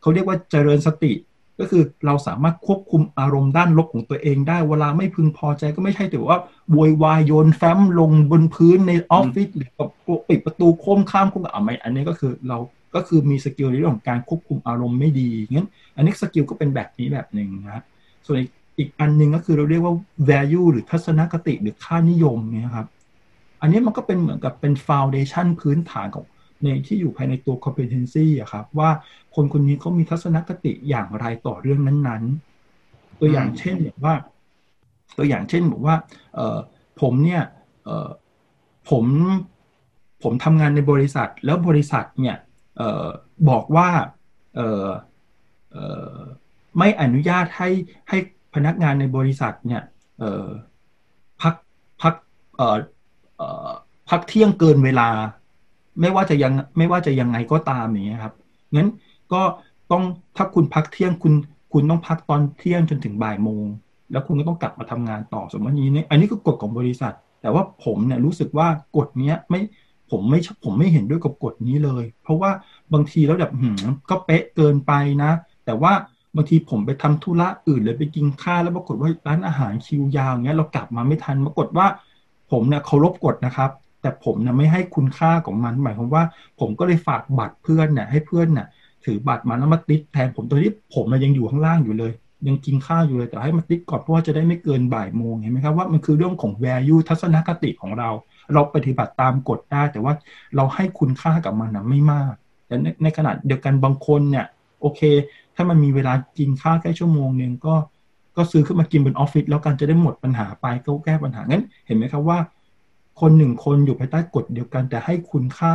เขาเรียกว่าเจริญสติ ก็คือเราสามารถควบคุมอารมณ์ด้านลบของตัวเองได้ เวลาไม่พึงพอใจก็ไม่ใช่แต่ว่าโวยวายโยนแฟ้มลงบนพื้นในออฟฟิศหรือปิดประตูโค้มข้ามคุ้มอะไม่อันนี้ก็คือเราก็คือมี skill ในเรื่องของการควบคุมอารมณ์ไม่ดีงั้น อันนี้ skill ก็เป็นแบบนี้แบบหนึ่งนะส่วนอีกอันหนึ่งก็คือเราเรียกว่า value หรือทัศนคติหรือค่านิยมเนี่ยครับ อันนี้มันก็เป็นเหมือนกับเป็น foundation พื้นฐานของ ในที่อยู่ภายในตัว competency อะครับ ว่าคนคนนี้เขามีทัศนคติอย่างไรต่อเรื่องนั้น ๆ ตัวอย่างเช่นแบบว่า ตัวอย่างเช่นบอกว่า เออผมเนี่ยเออผมผมทำงานในบริษัท แล้วบริษัทเนี่ยเออบอกว่าเออเออไม่อนุญาตให้ให้พนักงานในบริษัทเนี่ยเออพักพักเออเออพักเที่ยงเกินเวลา ไม่ว่าจะยังไม่ว่าจะยังไงก็ตามอย่างเงี้ยครับงั้นก็ต้องถ้าคุณพักเที่ยงคุณคุณต้องพักตอนเที่ยงจนถึงบ่ายโมง แล้วคุณก็ต้องกลับมาทำงานต่อสมมตินี้เนี่ยอันนี้ก็กฎของบริษัท แต่ว่าผมเนี่ยรู้สึกว่ากฎเนี้ยไม่ผมไม่ผมไม่เห็นด้วยกับกฎนี้เลย เพราะว่าบางทีแล้วแบบหืมก็เป๊ะเกินไปนะ แต่ว่าบางทีผมไปทำธุระอื่นเลยไปกินข้าวแล้วปรากฏว่าร้านอาหารคิวยาวเงี้ยเรากลับมาไม่ทันปรากฏว่า ผมเนี่ยเคารพกฎนะครับ แต่ผมเนี่ยไม่ให้คุณค่าของมันหมายความว่า ผมก็เลยฝากบัตรเพื่อนเนี่ยให้เพื่อนเนี่ยถือบัตรมาแล้วมาติดแทนผมตอนนี้ผมยังอยู่ข้างล่างอยู่เลย ยังกินข้าวอยู่เลยแต่ให้มาติดก่อนเพราะว่าจะได้ไม่เกินบ่ายโมงเห็นไหมครับว่ามันคือเรื่องของ value ทัศนคติของเรา เราปฏิบัติตามกฎได้ แต่ว่าเราให้คุณค่ากับมันนะไม่มาก แต่ในขณะเดียวกันบางคนเนี่ยโอเค ถ้ามันมีเวลากินข้าวแค่ชั่วโมงหนึ่งก็ ก็ซื้อขึ้นมากินบนออฟฟิศแล้วกันจะได้หมดปัญหาไปก็แก้ปัญหางั้นเห็นไหมครับว่า คนหนึ่งคนอยู่ภายใต้กฎเดียวกัน แต่ให้คุณค่า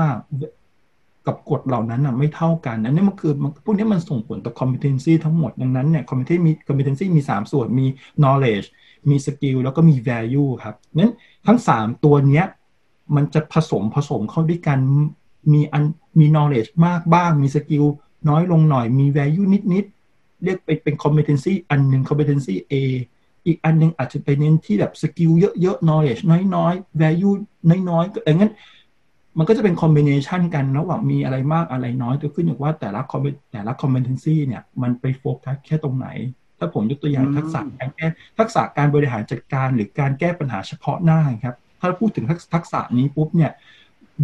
กับกฎเหล่านั้นอะไม่เท่ากันอันนี้มันคือพวกนี้มันส่งผลต่อ competency ทั้งหมดดังนั้นเนี่ย competency มี competency มี 3 ส่วนมี knowledge มี skill แล้วก็มี value ครับนั้นทั้ง 3 ตัวเนี้ยมันจะผสมผสมเข้าด้วยกันมีอันมี knowledge มากบ้างมี skill น้อยลงหน่อยมี value นิดๆเรียกไปเป็น competency อันหนึ่ง competency A อีกอันหนึ่งอาจจะไปเน้นที่แบบ skill เยอะๆ knowledge น้อยๆ value น้อยๆ ก็อย่างนั้น มันก็จะเป็น combination กันระหว่างมีอะไรมากอะไรน้อยตัวขึ้นอยู่ว่าแต่ละแต่ละ competency เนี่ย มันไปโฟกัสแค่ตรงไหน ถ้าผมยกตัวอย่างทักษะการแก้ทักษะการบริหารจัดการหรือการแก้ปัญหาเฉพาะหน้าครับ ถ้าพูดถึงทักษะนี้ปุ๊บเนี่ย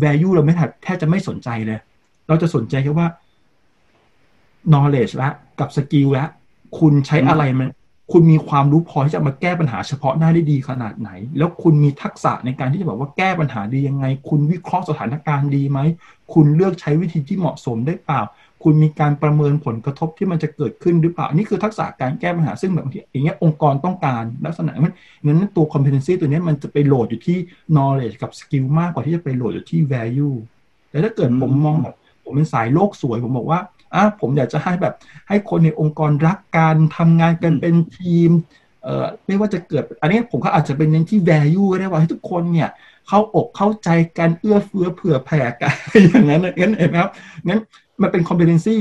value เราไม่แทบจะไม่สนใจเลย เราจะสนใจแค่ว่า knowledge ละกับ skill ละคุณใช้อะไรมัน คุณมีความรู้พอที่จะมาแก้ปัญหาเฉพาะหน้าได้ดีขนาดไหน แล้วคุณมีทักษะในการที่จะแบบว่าแก้ปัญหาดียังไง คุณวิเคราะห์สถานการณ์ดีไหม คุณเลือกใช้วิธีที่เหมาะสมได้เปล่า คุณมีการประเมินผลกระทบที่มันจะเกิดขึ้นหรือเปล่า นี่คือทักษะการแก้ปัญหาซึ่งแบบอย่างเงี้ยองค์กรต้องการลักษณะนั้นนั้นตัว competency ตัวนี้มันจะไปโหลดอยู่ที่ knowledge กับ skill มากกว่าที่จะไปโหลดอยู่ที่ value แต่ถ้าเกิดผมมองแบบผมเป็นสายโลกสวยผมบอกว่า อะผมอยากจะให้แบบให้คนในองค์กรรักกันทำงานกันเป็นทีมเอ่อไม่ว่าจะเกิด อันนี้ผมก็อาจจะเป็นเน้นที่ value ก็ได้ว่าให้ทุกคนเนี่ยเข้าอกเข้าใจกันเอื้อเฟื้อเผื่อแผ่กันอย่างนั้นงั้นเห็นไหมครับงั้นมันเป็น competency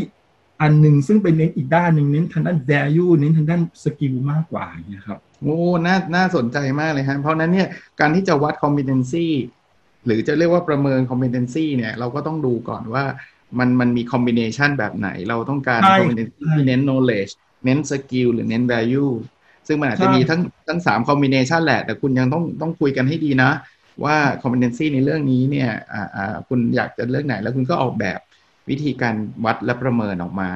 อันหนึ่งซึ่งเป็นเน้นอีกด้านหนึ่งเน้นทางด้าน value เน้นทางด้าน skill มากกว่านี่ครับโอ้น่าน่าสนใจมากเลยครับเพราะนั้นเนี่ยการที่จะวัด competency หรือจะเรียกว่าประเมิน competency เนี่ย เราก็ต้องดูก่อนว่า มันมันมี combination แบบไหน เราต้องการ combination ที่เน้น knowledge เน้น skill หรือเน้น value ซึ่งมันอาจจะมีทั้งทั้งสามคอมบิเนชันแหละ แต่คุณยังต้องต้องคุยกันให้ดีนะ ว่า competency ในเรื่องนี้เนี่ยอ่าอ่าคุณอยากจะเลือกไหน แล้วคุณก็ออกแบบวิธีการวัดและประเมินออกมา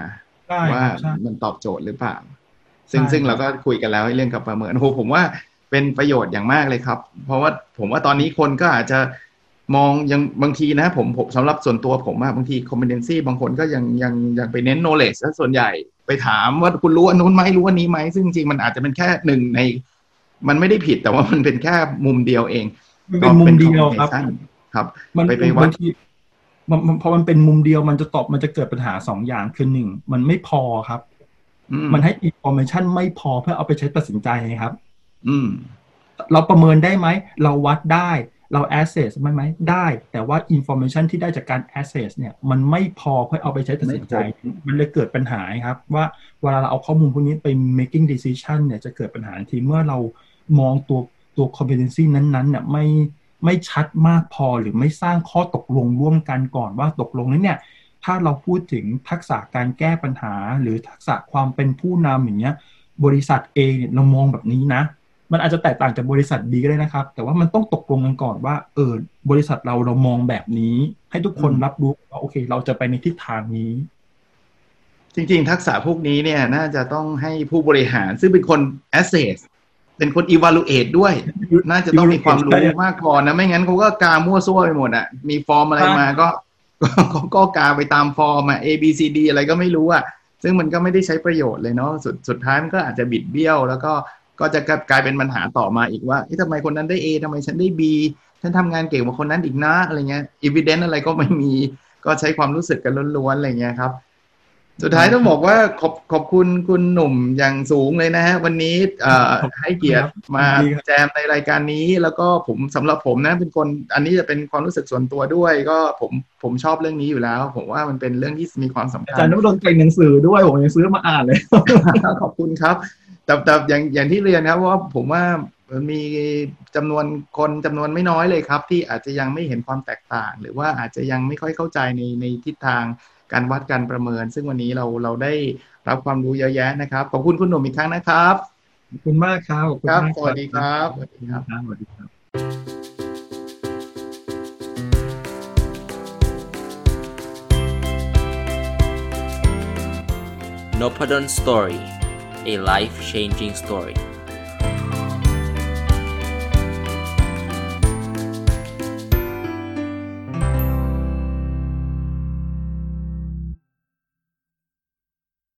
ว่ามันตอบโจทย์หรือเปล่า ซึ่งซึ่งเราก็คุยกันแล้วเรื่องกับประเมินโอ้ผมว่าเป็นประโยชน์อย่างมากเลยครับ เพราะว่าผมว่าตอนนี้คนก็อาจจะ มองยังบางทีนะผมผมสำหรับส่วนตัวผมอะบางที competency บางคนก็ยังยังยังไปเน้น knowledge ซะส่วนใหญ่ไปถามว่าคุณรู้อันนู้นไหมรู้อันนี้ไหมซึ่งจริงมันอาจจะเป็นแค่หนึ่งใน มันไม่ได้ผิดแต่ว่ามันเป็นแค่มุมเดียวเองมันเป็นมุมเดียวครับ ครับ มันไปไปวัดมันพอมันเป็นมุมเดียวมันจะตอบมันจะเกิดปัญหาสองอย่างคือหนึ่งมันไม่พอครับ มันให้ information ไม่พอเพื่อเอาไปใช้ตัดสินใจครับ อืมเราประเมินได้ไหม เราวัดได้ เรา access ไหมไหมได้ แต่ว่า information ที่ได้จากการ access เนี่ยมันไม่พอเพื่อเอาไปใช้ตัดสินใจ มันเลยเกิดปัญหาครับ ว่าเวลาเราเอาข้อมูลพวกนี้ไป making decision เนี่ยจะเกิดปัญหาทีเมื่อเรามองตัวตัว competency นั้นๆเนี่ยไม่ไม่ชัดมากพอหรือไม่สร้างข้อตกลงร่วมกันก่อนว่าตกลงนั้นเนี่ยถ้าเราพูดถึงทักษะการแก้ปัญหา หรือทักษะความเป็นผู้นำอย่างเงี้ยบริษัทเองเนี่ยเรามองแบบนี้นะ มันอาจจะแตกต่างจากบริษัทดีก็ได้นะครับ แต่ว่ามันต้องตกลงกันก่อนว่า เออบริษัทเราเรามองแบบนี้ ให้ทุกคนรับรู้ว่าโอเค เราจะไปในทิศทางนี้ จริง ๆ ทักษะพวกนี้เนี่ย น่าจะต้องให้ผู้บริหาร ซึ่งเป็นคน assess เป็นคน evaluate ด้วย น่าจะต้องมีความรู้มากพอนะไม่งั้นเขาก็กามั่วซั่วไปหมดอะมีฟอร์มอะไรมาก็ก็กาไปตามฟอร์มอะ A B C D อะไรก็ไม่รู้อะซึ่งมันก็ไม่ได้ใช้ประโยชน์เลยเนาะสุดสุดท้ายมันก็อาจจะบิดเบี้ยว แล้วก็ ก็จะกลายเป็นปัญหาต่อมาอีกว่าทำไมคนนั้นได้ A ทำไมฉันได้ B ฉันทำงานเก่งกว่าคนนั้นอีกนะอะไรเงี้ยอีเวนต์อะไรก็ไม่มีก็ใช้ความรู้สึกกันล้วนๆอะไรเงี้ยครับ สุดท้ายต้องบอกว่าขอบขอบคุณคุณหนุ่มอย่างสูงเลยนะฮะ วันนี้ให้เกียรติมาแจมในรายการนี้ แล้วก็ผมสำหรับผมนะเป็นคนอันนี้จะเป็นความรู้สึกส่วนตัวด้วย ก็ผมผมชอบเรื่องนี้อยู่แล้ว ผมว่ามันเป็นเรื่องที่มีความสำคัญอาจารย์นุดนเก่งหนังสือด้วยผมยังซื้อมาอ่านเลยขอบคุณครับแต่แต่อย่างอย่างที่เรียนนะครับว่าผมว่ามีจำนวนคนจำนวนไม่น้อยเลยครับ ที่อาจจะยังไม่เห็นความแตกต่าง หรือว่าอาจจะยังไม่ค่อยเข้าใจในในทิศทาง การวัดการประเมิน ซึ่งวันนี้เราเราได้รับความรู้เยอะแยะนะครับ ขอบคุณคุณหนุ่มอีกครั้งนะครับขอบคุณมากครับครับสวัสดีครับสวัสดีครับสวัสดีครับ n o p a d o n Story a life changing story